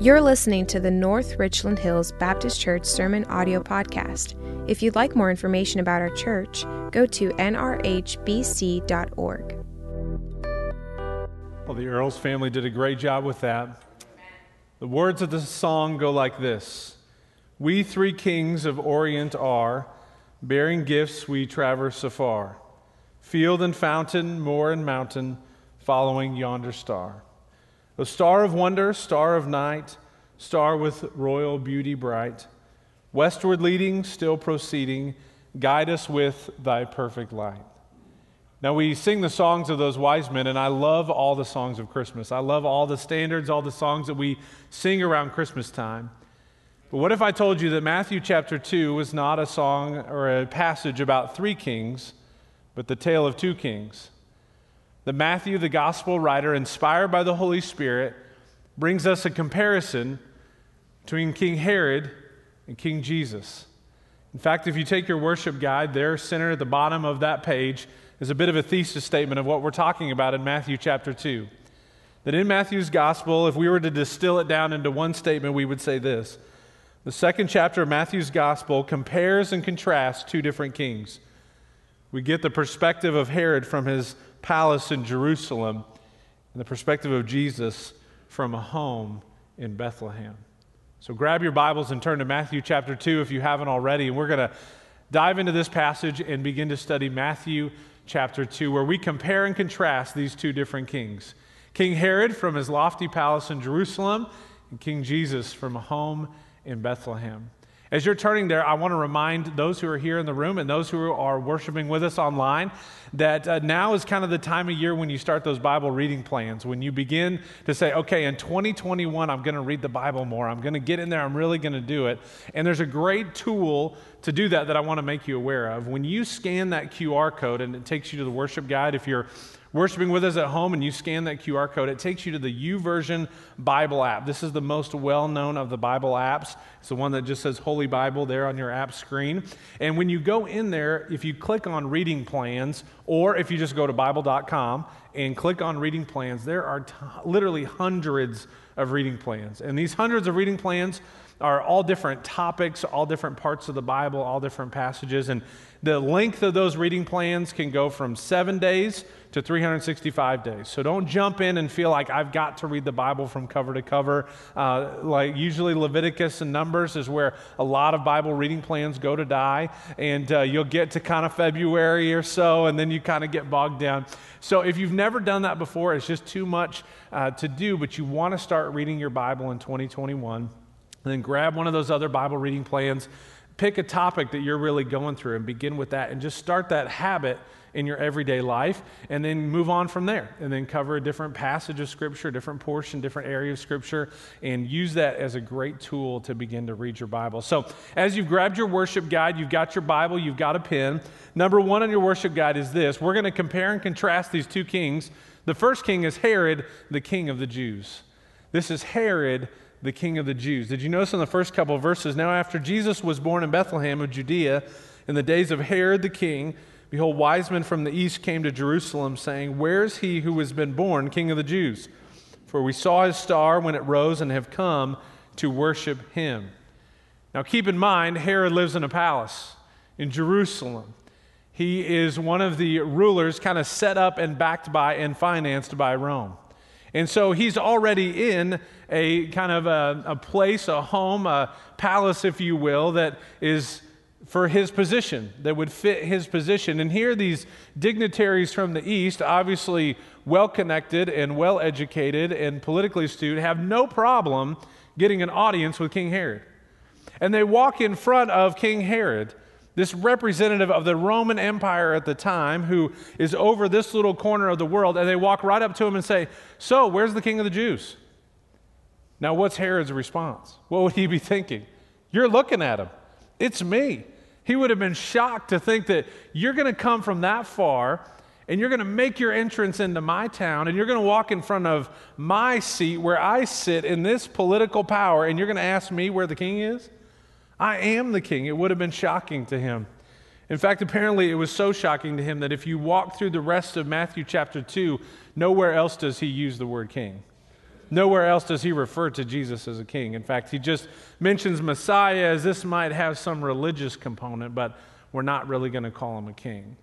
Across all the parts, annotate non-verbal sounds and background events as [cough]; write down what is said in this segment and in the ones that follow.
You're listening to the North Richland Hills Baptist Church Sermon Audio Podcast. If you'd like more information about our church, go to nrhbc.org. Well, the Earls family did a great job with that. The words of the song go like this We three kings of Orient are, bearing gifts we traverse afar. Field and fountain, moor and mountain, following yonder star. O star of wonder, star of night, star with royal beauty bright, westward leading, still proceeding, guide us with thy perfect light. Now, we sing the songs of those wise men, and I love all the songs of Christmas. I love all the standards, all the songs that we sing around Christmas time. But what if I told you that Matthew chapter 2 was not a song or a passage about three kings, but the tale of two kings? That Matthew, the gospel writer, inspired by the Holy Spirit, brings us a comparison between King Herod and King Jesus. In fact, if you take your worship guide, there, centered at the bottom of that page, is a bit of a thesis statement of what we're talking about in Matthew chapter 2. That in Matthew's gospel, if we were to distill it down into one statement, we would say this The second chapter of Matthew's gospel compares and contrasts two different kings. We get the perspective of Herod from his palace in Jerusalem and the perspective of Jesus from a home in Bethlehem. So grab your Bibles and turn to Matthew chapter 2 if you haven't already. And we're going to dive into this passage and begin to study Matthew chapter 2, where we compare and contrast these two different kings King Herod from his lofty palace in Jerusalem, and King Jesus from a home in Bethlehem. As you're turning there, I want to remind those who are here in the room and those who are worshiping with us online that uh, now is kind of the time of year when you start those Bible reading plans. When you begin to say, okay, in 2021, I'm going to read the Bible more. I'm going to get in there. I'm really going to do it. And there's a great tool to do that that I want to make you aware of. When you scan that QR code and it takes you to the worship guide, if you're worshiping with us at home and you scan that QR code, it takes you to the YouVersion Bible app. This is the most well known of the Bible apps. It's the one that just says Holy Bible there on your app screen. And when you go in there, if you click on reading plans, or if you just go to Bible.com and click on reading plans, there are t- literally hundreds of reading plans. And these hundreds of reading plans are all different topics, all different parts of the Bible, all different passages. And the length of those reading plans can go from seven days to 365 days. So don't jump in and feel like I've got to read the Bible from cover to cover. Uh, like usually Leviticus and Numbers is where a lot of Bible reading plans go to die, and uh, you'll get to kind of February or so, and then you kind of get bogged down. So if you've never done that before, it's just too much uh, to do, but you want to start reading your Bible in 2021, and then grab one of those other Bible reading plans. Pick a topic that you're really going through and begin with that and just start that habit in your everyday life and then move on from there and then cover a different passage of scripture different portion different area of scripture and use that as a great tool to begin to read your bible. So as you've grabbed your worship guide you've got your bible you've got a pen. Number one on your worship guide is this. We're going to compare and contrast these two kings. The first king is herod the king of the jews. This is herod the king of the Jews. Did you notice in the first couple of verses? Now, after Jesus was born in Bethlehem of Judea, in the days of Herod the king, behold, wise men from the east came to Jerusalem, saying, Where is he who has been born king of the Jews? For we saw his star when it rose and have come to worship him. Now, keep in mind, Herod lives in a palace in Jerusalem. He is one of the rulers kind of set up and backed by and financed by Rome. And so he's already in a kind of a, a, place, a home, a palace, if you will, that is for his position, that would fit his position. And here, these dignitaries from the East, obviously well connected and well educated and politically astute, have no problem getting an audience with King Herod. And they walk in front of King Herod this representative of the Roman Empire at the time, who is over this little corner of the world, and they walk right up to him and say, So, where's the king of the Jews? Now, what's Herod's response? What would he be thinking? You're looking at him. It's me. He would have been shocked to think that you're going to come from that far and you're going to make your entrance into my town and you're going to walk in front of my seat where I sit in this political power and you're going to ask me where the king is? I am the king. It would have been shocking to him. In fact, apparently it was so shocking to him that if you walk through the rest of Matthew chapter 2, nowhere else does he use the word king. Nowhere else does he refer to Jesus as a king. In fact, he just mentions Messiah as this might have some religious component, but we're not really going to call him a king.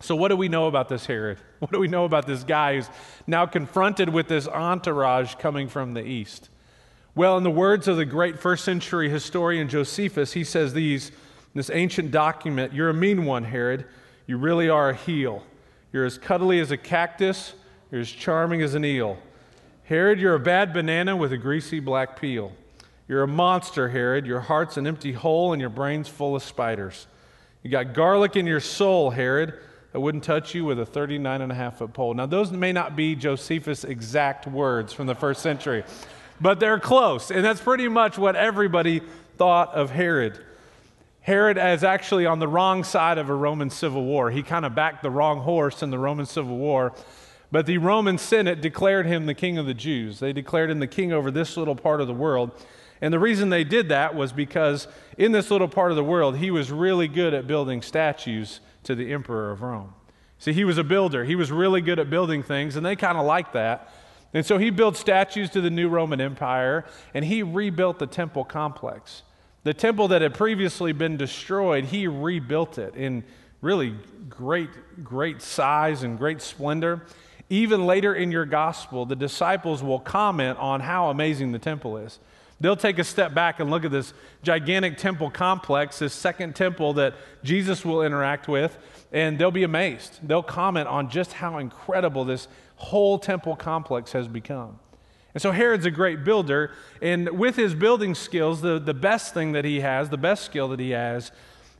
So, what do we know about this Herod? [laughs] What do we know about this guy who's now confronted with this entourage coming from the east? Well, in the words of the great first century historian Josephus, he says these this ancient document You're a mean one, Herod. You really are a heel. You're as cuddly as a cactus, you're as charming as an eel. Herod, you're a bad banana with a greasy black peel. You're a monster, Herod. Your heart's an empty hole and your brain's full of spiders. You got garlic in your soul, Herod. I wouldn't touch you with a 39 and a half foot pole. Now, those may not be Josephus' exact words from the first century, but they're close. And that's pretty much what everybody thought of Herod. Herod is actually on the wrong side of a Roman civil war. He kind of backed the wrong horse in the Roman civil war. But the Roman Senate declared him the king of the Jews. They declared him the king over this little part of the world. And the reason they did that was because in this little part of the world, he was really good at building statues to the emperor of Rome. See, he was a builder. He was really good at building things, and they kind of liked that. And so he built statues to the new Roman Empire, and he rebuilt the temple complex. The temple that had previously been destroyed, he rebuilt it in really great, great size and great splendor. Even later in your gospel, the disciples will comment on how amazing the temple is. They'll take a step back and look at this gigantic temple complex, this second temple that Jesus will interact with, and they'll be amazed. They'll comment on just how incredible this whole temple complex has become. And so Herod's a great builder, and with his building skills, the, the best thing that he has, the best skill that he has,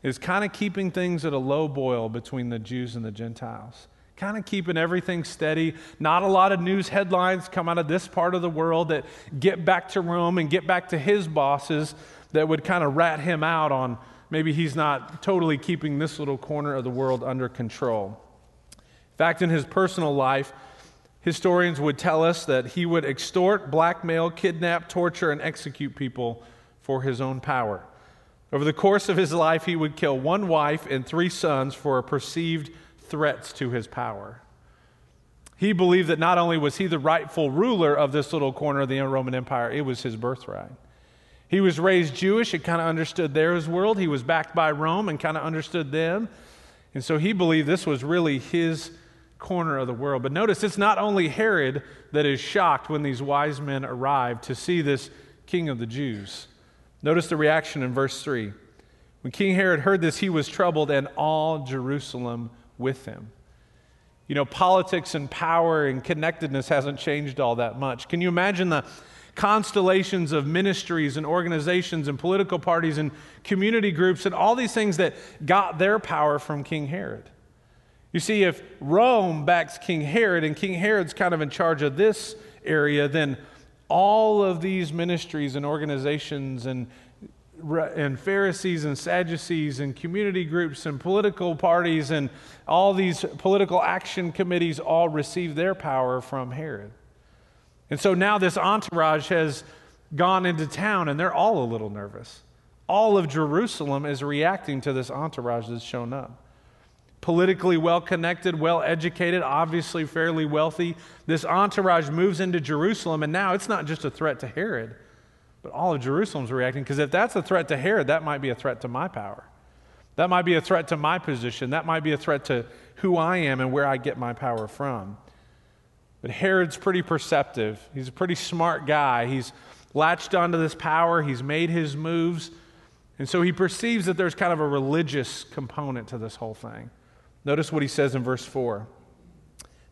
is kind of keeping things at a low boil between the Jews and the Gentiles kind of keeping everything steady. Not a lot of news headlines come out of this part of the world that get back to Rome and get back to his bosses that would kind of rat him out on maybe he's not totally keeping this little corner of the world under control. In fact, in his personal life, historians would tell us that he would extort, blackmail, kidnap, torture, and execute people for his own power. Over the course of his life, he would kill one wife and three sons for perceived threats to his power. He believed that not only was he the rightful ruler of this little corner of the Roman Empire, it was his birthright. He was raised Jewish and kind of understood their world. He was backed by Rome and kind of understood them. And so he believed this was really his corner of the world. But notice it's not only Herod that is shocked when these wise men arrive to see this king of the Jews. Notice the reaction in verse 3. When King Herod heard this, he was troubled, and all Jerusalem with him. You know, politics and power and connectedness hasn't changed all that much. Can you imagine the constellations of ministries and organizations and political parties and community groups and all these things that got their power from King Herod? You see, if Rome backs King Herod and King Herod's kind of in charge of this area, then all of these ministries and organizations and and Pharisees and Sadducees and community groups and political parties and all these political action committees all received their power from Herod. And so now this entourage has gone into town and they're all a little nervous. All of Jerusalem is reacting to this entourage that's shown up. Politically well connected, well educated, obviously fairly wealthy. This entourage moves into Jerusalem, and now it's not just a threat to Herod but all of Jerusalem's reacting because if that's a threat to Herod, that might be a threat to my power. That might be a threat to my position. That might be a threat to who I am and where I get my power from. But Herod's pretty perceptive. He's a pretty smart guy. He's latched onto this power, he's made his moves. And so he perceives that there's kind of a religious component to this whole thing. Notice what he says in verse 4.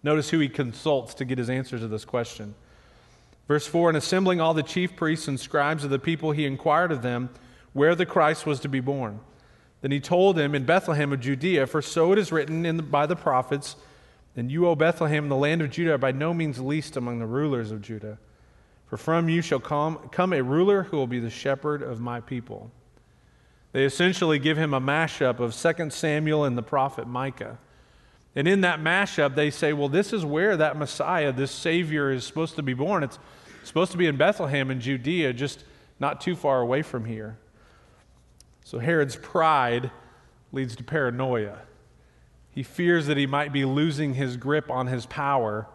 Notice who he consults to get his answer to this question. Verse 4 And assembling all the chief priests and scribes of the people, he inquired of them where the Christ was to be born. Then he told them, In Bethlehem of Judea, for so it is written the, by the prophets, And you, O Bethlehem, the land of Judah, are by no means least among the rulers of Judah. For from you shall come, come a ruler who will be the shepherd of my people. They essentially give him a mashup of 2 Samuel and the prophet Micah. And in that mashup, they say, well, this is where that Messiah, this Savior, is supposed to be born. It's supposed to be in Bethlehem in Judea, just not too far away from here. So Herod's pride leads to paranoia. He fears that he might be losing his grip on his power.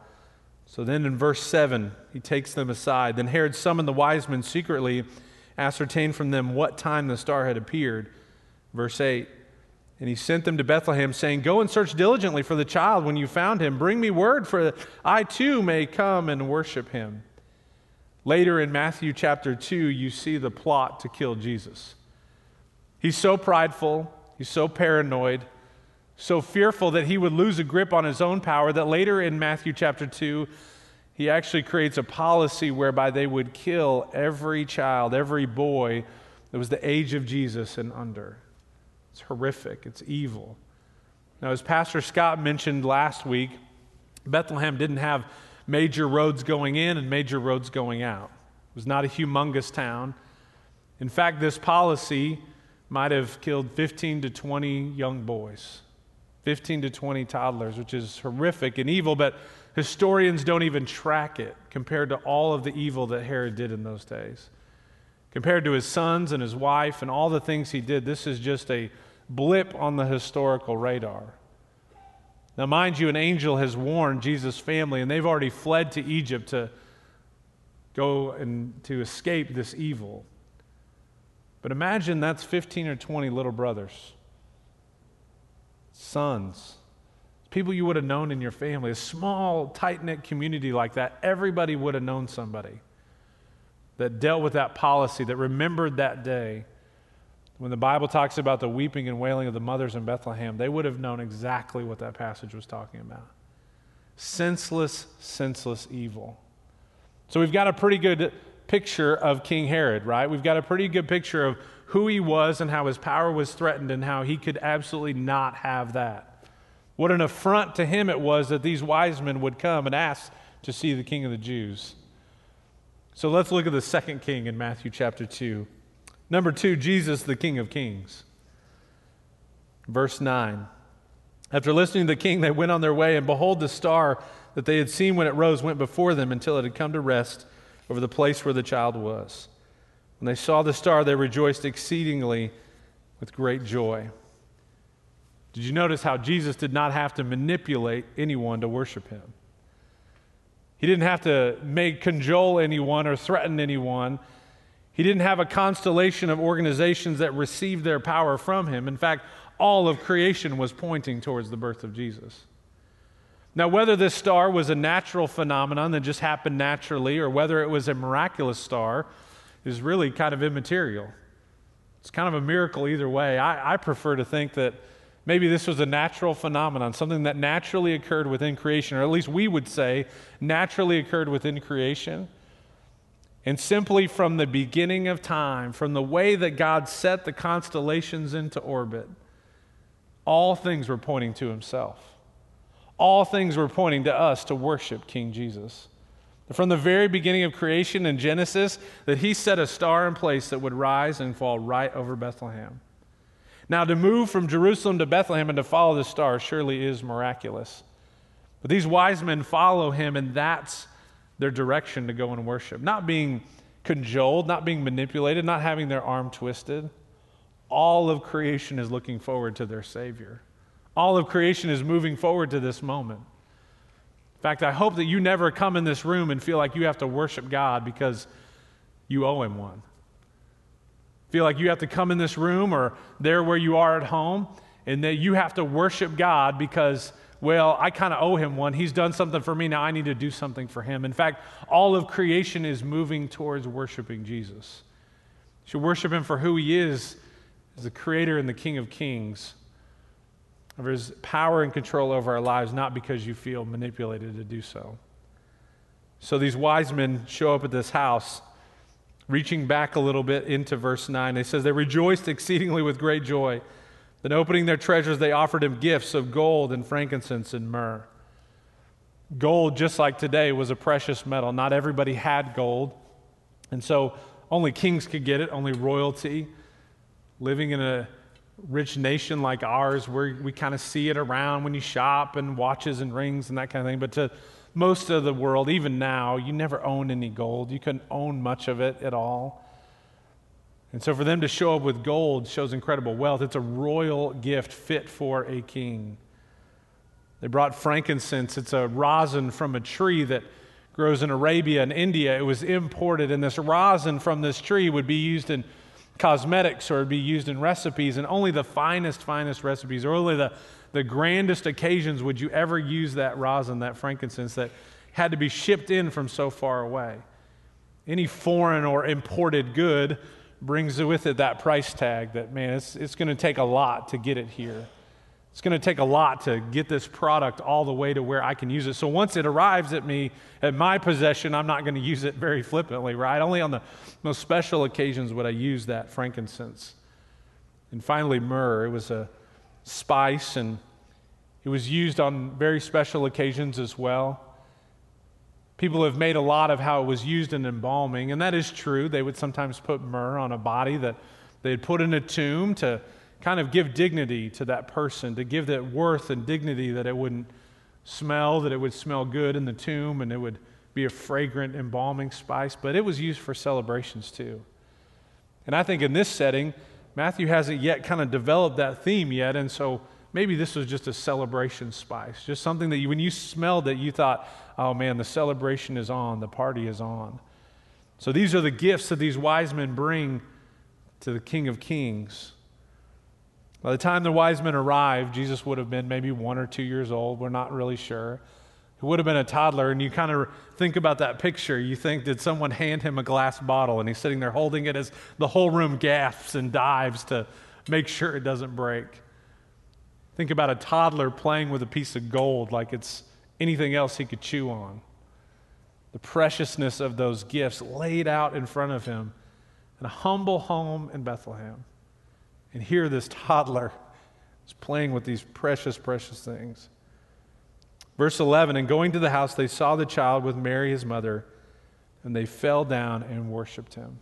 So then in verse 7, he takes them aside. Then Herod summoned the wise men secretly, ascertained from them what time the star had appeared. Verse 8. And he sent them to Bethlehem, saying, Go and search diligently for the child. When you found him, bring me word, for I too may come and worship him. Later in Matthew chapter 2, you see the plot to kill Jesus. He's so prideful, he's so paranoid, so fearful that he would lose a grip on his own power that later in Matthew chapter 2, he actually creates a policy whereby they would kill every child, every boy that was the age of Jesus and under. It's horrific, it's evil. Now, as Pastor Scott mentioned last week, Bethlehem didn't have major roads going in and major roads going out. It was not a humongous town. In fact, this policy might have killed 15 to 20 young boys, 15 to 20 toddlers, which is horrific and evil, but historians don't even track it compared to all of the evil that Herod did in those days. Compared to his sons and his wife and all the things he did, this is just a blip on the historical radar. Now, mind you, an angel has warned Jesus' family, and they've already fled to Egypt to go and to escape this evil. But imagine that's 15 or 20 little brothers, sons, people you would have known in your family. A small, tight knit community like that, everybody would have known somebody that dealt with that policy, that remembered that day. When the Bible talks about the weeping and wailing of the mothers in Bethlehem, they would have known exactly what that passage was talking about. Senseless, senseless evil. So we've got a pretty good picture of King Herod, right? We've got a pretty good picture of who he was and how his power was threatened and how he could absolutely not have that. What an affront to him it was that these wise men would come and ask to see the king of the Jews. So let's look at the second king in Matthew chapter 2. Number two, Jesus, the King of Kings. Verse 9. After listening to the king, they went on their way, and behold, the star that they had seen when it rose went before them until it had come to rest over the place where the child was. When they saw the star, they rejoiced exceedingly with great joy. Did you notice how Jesus did not have to manipulate anyone to worship him? He didn't have to make cajole anyone or threaten anyone he didn't have a constellation of organizations that received their power from him. In fact, all of creation was pointing towards the birth of Jesus. Now, whether this star was a natural phenomenon that just happened naturally or whether it was a miraculous star is really kind of immaterial. It's kind of a miracle either way. I, I prefer to think that maybe this was a natural phenomenon, something that naturally occurred within creation, or at least we would say naturally occurred within creation and simply from the beginning of time, from the way that God set the constellations into orbit, all things were pointing to Himself. All things were pointing to us to worship King Jesus. From the very beginning of creation in Genesis, that He set a star in place that would rise and fall right over Bethlehem. Now, to move from Jerusalem to Bethlehem and to follow the star surely is miraculous. But these wise men follow Him, and that's their direction to go and worship, not being cajoled, not being manipulated, not having their arm twisted. All of creation is looking forward to their Savior. All of creation is moving forward to this moment. In fact, I hope that you never come in this room and feel like you have to worship God because you owe Him one. Feel like you have to come in this room or there where you are at home and that you have to worship God because well, I kind of owe him one. He's done something for me. Now I need to do something for him. In fact, all of creation is moving towards worshiping Jesus. You should worship him for who he is as the creator and the king of kings, of his power and control over our lives, not because you feel manipulated to do so. So these wise men show up at this house, reaching back a little bit into verse 9. It says, They rejoiced exceedingly with great joy. Then, opening their treasures, they offered him gifts of gold and frankincense and myrrh. Gold, just like today, was a precious metal. Not everybody had gold. And so only kings could get it, only royalty. Living in a rich nation like ours, where we kind of see it around when you shop and watches and rings and that kind of thing. But to most of the world, even now, you never owned any gold. You couldn't own much of it at all. And so for them to show up with gold shows incredible wealth. It's a royal gift fit for a king. They brought frankincense. It's a rosin from a tree that grows in Arabia and India. It was imported, and this rosin from this tree would be used in cosmetics or be used in recipes, and only the finest, finest recipes, or only the, the grandest occasions would you ever use that rosin, that frankincense that had to be shipped in from so far away. Any foreign or imported good brings with it that price tag that, man, it's, it's going to take a lot to get it here. It's going to take a lot to get this product all the way to where I can use it. So once it arrives at me, at my possession, I'm not going to use it very flippantly, right? Only on the most special occasions would I use that frankincense. And finally, myrrh. It was a spice and it was used on very special occasions as well. People have made a lot of how it was used in embalming, and that is true. They would sometimes put myrrh on a body that they'd put in a tomb to kind of give dignity to that person, to give that worth and dignity that it wouldn't smell, that it would smell good in the tomb, and it would be a fragrant embalming spice. But it was used for celebrations too. And I think in this setting, Matthew hasn't yet kind of developed that theme yet, and so maybe this was just a celebration spice, just something that you, when you smelled it, you thought, oh man, the celebration is on, the party is on. So these are the gifts that these wise men bring to the King of Kings. By the time the wise men arrived, Jesus would have been maybe one or two years old. We're not really sure. He would have been a toddler, and you kind of think about that picture. You think, did someone hand him a glass bottle and he's sitting there holding it as the whole room gasps and dives to make sure it doesn't break? Think about a toddler playing with a piece of gold like it's anything else he could chew on. The preciousness of those gifts laid out in front of him in a humble home in Bethlehem. And here, this toddler is playing with these precious, precious things. Verse 11 And going to the house, they saw the child with Mary, his mother, and they fell down and worshiped him.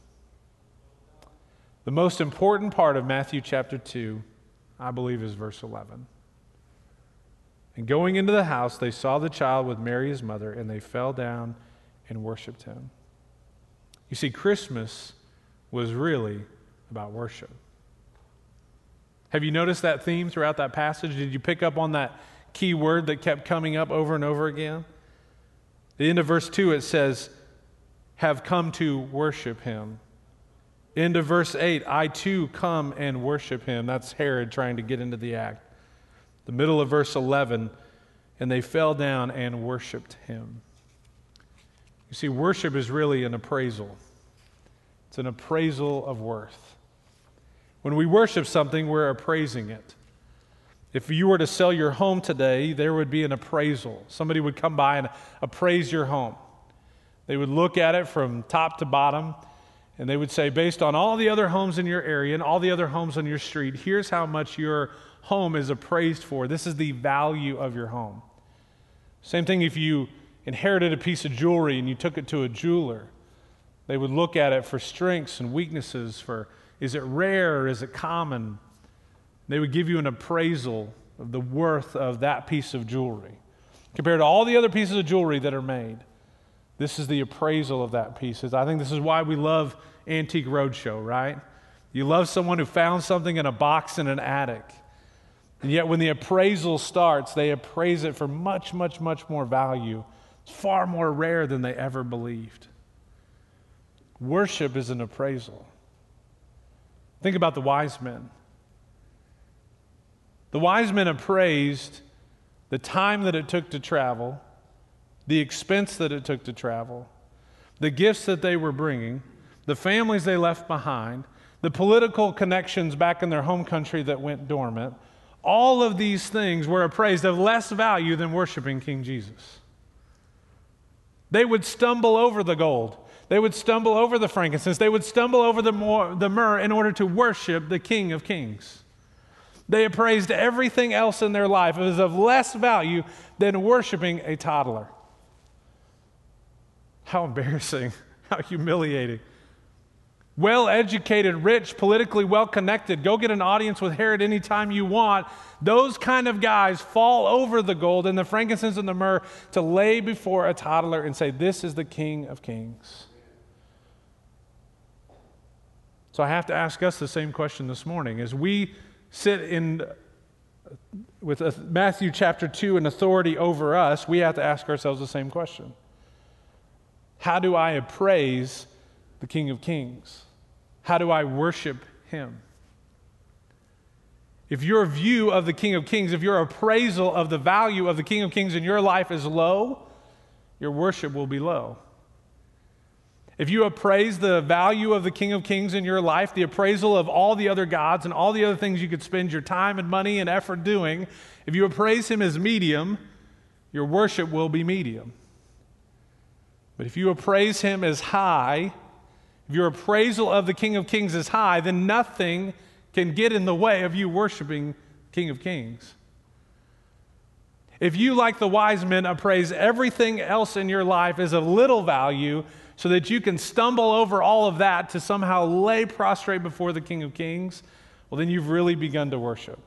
The most important part of Matthew chapter 2, I believe, is verse 11. And going into the house, they saw the child with Mary, his mother, and they fell down and worshiped him. You see, Christmas was really about worship. Have you noticed that theme throughout that passage? Did you pick up on that key word that kept coming up over and over again? the end of verse 2, it says, have come to worship him. End of verse 8, I too come and worship him. That's Herod trying to get into the act. The middle of verse 11, and they fell down and worshiped him. You see, worship is really an appraisal, it's an appraisal of worth. When we worship something, we're appraising it. If you were to sell your home today, there would be an appraisal. Somebody would come by and appraise your home. They would look at it from top to bottom, and they would say, based on all the other homes in your area and all the other homes on your street, here's how much your home is appraised for. This is the value of your home. Same thing if you inherited a piece of jewelry and you took it to a jeweler. They would look at it for strengths and weaknesses, for is it rare? Or is it common? They would give you an appraisal of the worth of that piece of jewelry. Compared to all the other pieces of jewelry that are made, this is the appraisal of that piece. I think this is why we love Antique Roadshow, right? You love someone who found something in a box in an attic. And yet, when the appraisal starts, they appraise it for much, much, much more value. It's far more rare than they ever believed. Worship is an appraisal. Think about the wise men. The wise men appraised the time that it took to travel, the expense that it took to travel, the gifts that they were bringing, the families they left behind, the political connections back in their home country that went dormant. All of these things were appraised of less value than worshiping King Jesus. They would stumble over the gold. They would stumble over the frankincense. They would stumble over the, myrrh in order to worship the King of Kings. They appraised everything else in their life as of less value than worshiping a toddler. How embarrassing, [laughs] how humiliating. Well educated, rich, politically well connected, go get an audience with Herod anytime you want. Those kind of guys fall over the gold and the frankincense and the myrrh to lay before a toddler and say, This is the King of Kings. So I have to ask us the same question this morning. As we sit in with Matthew chapter 2 and authority over us, we have to ask ourselves the same question. How do I appraise the King of Kings? How do I worship him? If your view of the King of Kings, if your appraisal of the value of the King of Kings in your life is low, your worship will be low. If you appraise the value of the King of Kings in your life, the appraisal of all the other gods and all the other things you could spend your time and money and effort doing, if you appraise him as medium, your worship will be medium. But if you appraise him as high, if your appraisal of the King of Kings is high, then nothing can get in the way of you worshiping King of Kings. If you, like the wise men, appraise everything else in your life as of little value, so that you can stumble over all of that to somehow lay prostrate before the King of Kings, well, then you've really begun to worship.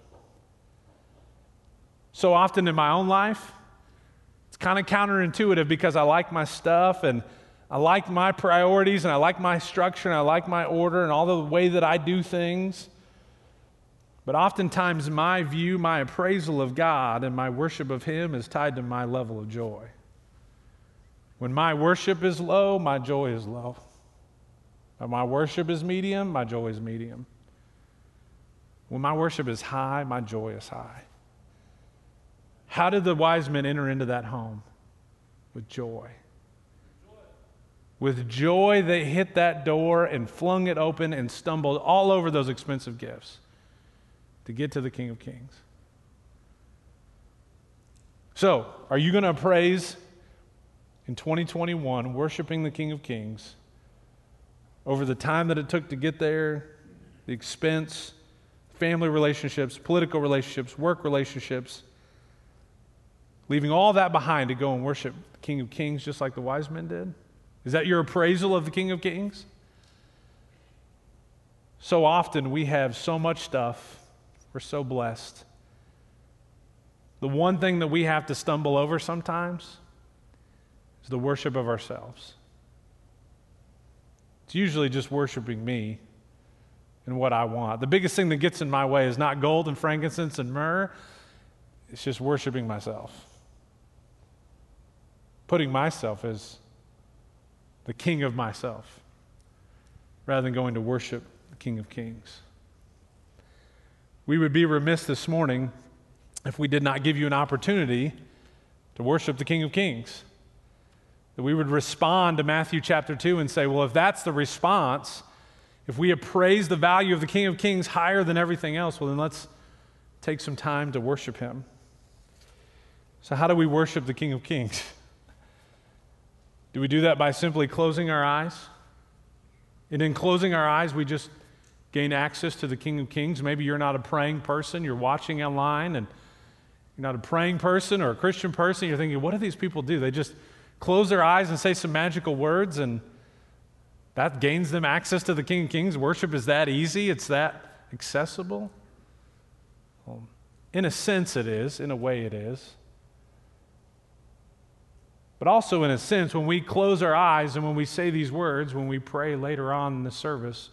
So often in my own life, it's kind of counterintuitive because I like my stuff and I like my priorities and I like my structure and I like my order and all the way that I do things. But oftentimes, my view, my appraisal of God and my worship of Him is tied to my level of joy. When my worship is low, my joy is low. When my worship is medium, my joy is medium. When my worship is high, my joy is high. How did the wise men enter into that home? With joy. With joy, they hit that door and flung it open and stumbled all over those expensive gifts to get to the King of Kings. So, are you going to praise in 2021 worshiping the King of Kings over the time that it took to get there, the expense, family relationships, political relationships, work relationships, leaving all that behind to go and worship the King of Kings just like the wise men did? Is that your appraisal of the King of Kings? So often we have so much stuff, we're so blessed. The one thing that we have to stumble over sometimes is the worship of ourselves. It's usually just worshiping me and what I want. The biggest thing that gets in my way is not gold and frankincense and myrrh, it's just worshiping myself. Putting myself as the king of myself rather than going to worship the King of Kings. We would be remiss this morning if we did not give you an opportunity to worship the King of Kings. That we would respond to Matthew chapter 2 and say, well, if that's the response, if we appraise the value of the King of Kings higher than everything else, well, then let's take some time to worship him. So, how do we worship the King of Kings? [laughs] Do we do that by simply closing our eyes? And in closing our eyes, we just gain access to the King of Kings. Maybe you're not a praying person, you're watching online, and you're not a praying person or a Christian person. You're thinking, what do these people do? They just close their eyes and say some magical words, and that gains them access to the King of Kings. Worship is that easy, it's that accessible. Well, in a sense, it is. In a way, it is. But also, in a sense, when we close our eyes and when we say these words, when we pray later on in the service,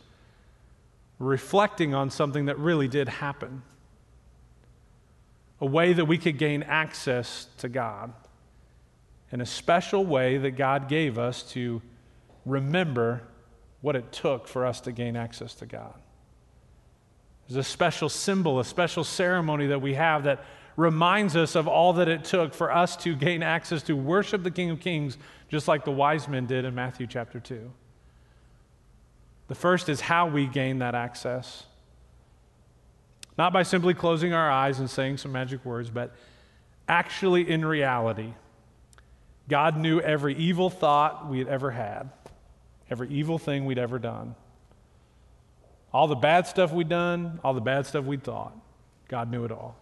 reflecting on something that really did happen. A way that we could gain access to God in a special way that God gave us to remember what it took for us to gain access to God. There's a special symbol, a special ceremony that we have that reminds us of all that it took for us to gain access to worship the King of Kings, just like the wise men did in Matthew chapter 2. The first is how we gain that access. Not by simply closing our eyes and saying some magic words, but actually in reality God knew every evil thought we had ever had, every evil thing we'd ever done. All the bad stuff we'd done, all the bad stuff we'd thought. God knew it all.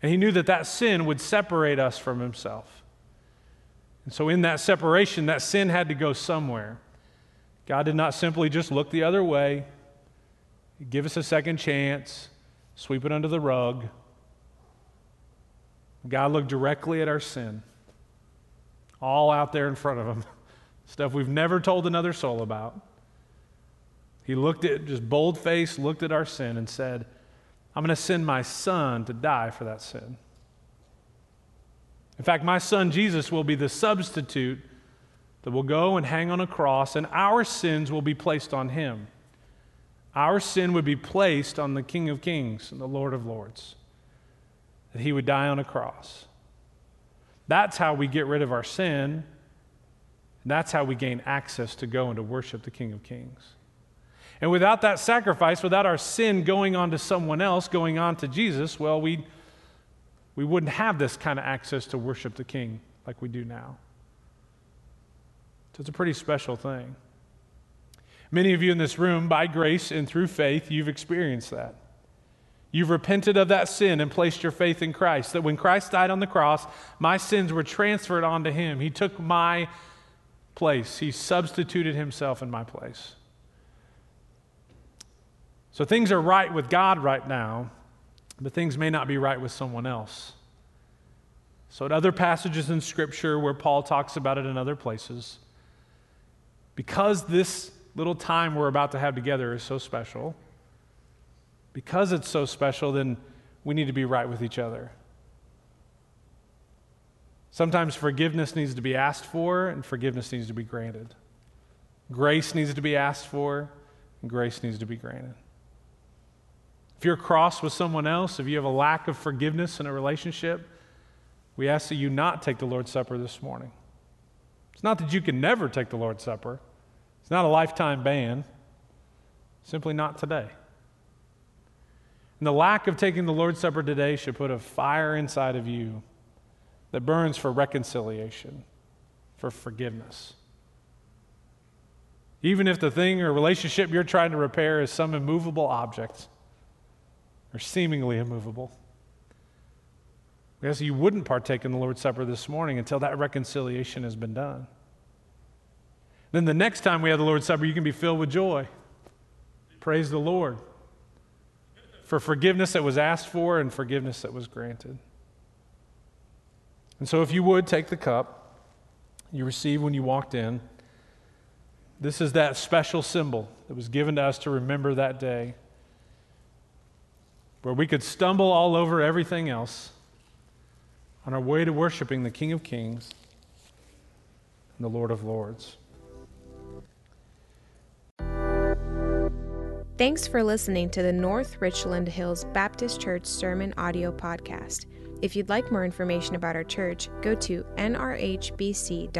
And He knew that that sin would separate us from Himself. And so, in that separation, that sin had to go somewhere. God did not simply just look the other way, give us a second chance, sweep it under the rug. God looked directly at our sin all out there in front of him. [laughs] Stuff we've never told another soul about. He looked at, just bold faced, looked at our sin and said, I'm going to send my son to die for that sin. In fact, my son Jesus will be the substitute that will go and hang on a cross, and our sins will be placed on him. Our sin would be placed on the King of Kings and the Lord of Lords, that he would die on a cross. That's how we get rid of our sin. That's how we gain access to go and to worship the King of Kings. And without that sacrifice, without our sin going on to someone else, going on to Jesus, well, we, we wouldn't have this kind of access to worship the King like we do now. So it's a pretty special thing. Many of you in this room, by grace and through faith, you've experienced that. You've repented of that sin and placed your faith in Christ. That when Christ died on the cross, my sins were transferred onto him. He took my place, he substituted himself in my place. So things are right with God right now, but things may not be right with someone else. So, in other passages in Scripture where Paul talks about it in other places, because this little time we're about to have together is so special, because it's so special, then we need to be right with each other. Sometimes forgiveness needs to be asked for, and forgiveness needs to be granted. Grace needs to be asked for, and grace needs to be granted. If you're cross with someone else, if you have a lack of forgiveness in a relationship, we ask that you not take the Lord's Supper this morning. It's not that you can never take the Lord's Supper, it's not a lifetime ban, simply not today. And the lack of taking the Lord's Supper today should put a fire inside of you that burns for reconciliation, for forgiveness. Even if the thing or relationship you're trying to repair is some immovable object or seemingly immovable. Ask you wouldn't partake in the Lord's Supper this morning until that reconciliation has been done. Then the next time we have the Lord's Supper, you can be filled with joy. Praise the Lord for forgiveness that was asked for and forgiveness that was granted. And so, if you would take the cup you received when you walked in, this is that special symbol that was given to us to remember that day where we could stumble all over everything else on our way to worshiping the King of Kings and the Lord of Lords. Thanks for listening to the North Richland Hills Baptist Church Sermon Audio Podcast. If you'd like more information about our church, go to nrhbc.org.